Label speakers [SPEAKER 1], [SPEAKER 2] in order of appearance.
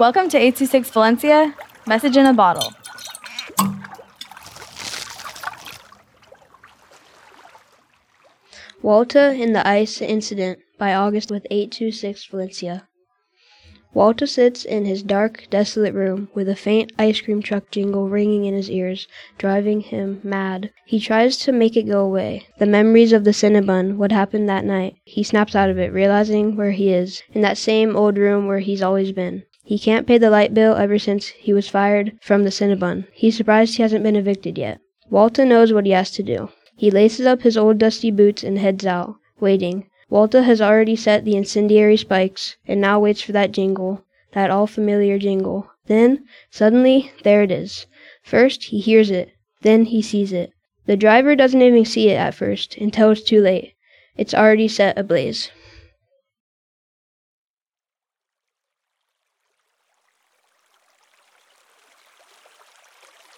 [SPEAKER 1] Welcome to 826 Valencia, message in a bottle.
[SPEAKER 2] Walter in the Ice Incident by August with 826 Valencia. Walter sits in his dark, desolate room with a faint ice cream truck jingle ringing in his ears, driving him mad. He tries to make it go away. The memories of the Cinnabon, what happened that night. He snaps out of it, realizing where he is, in that same old room where he's always been. He can't pay the light bill ever since he was fired from the Cinnabon. He's surprised he hasn't been evicted yet. Walter knows what he has to do. He laces up his old dusty boots and heads out, waiting. Walter has already set the incendiary spikes, and now waits for that jingle, that all familiar jingle. Then, suddenly, there it is. First, he hears it. Then he sees it. The driver doesn't even see it at first, until it's too late. It's already set ablaze.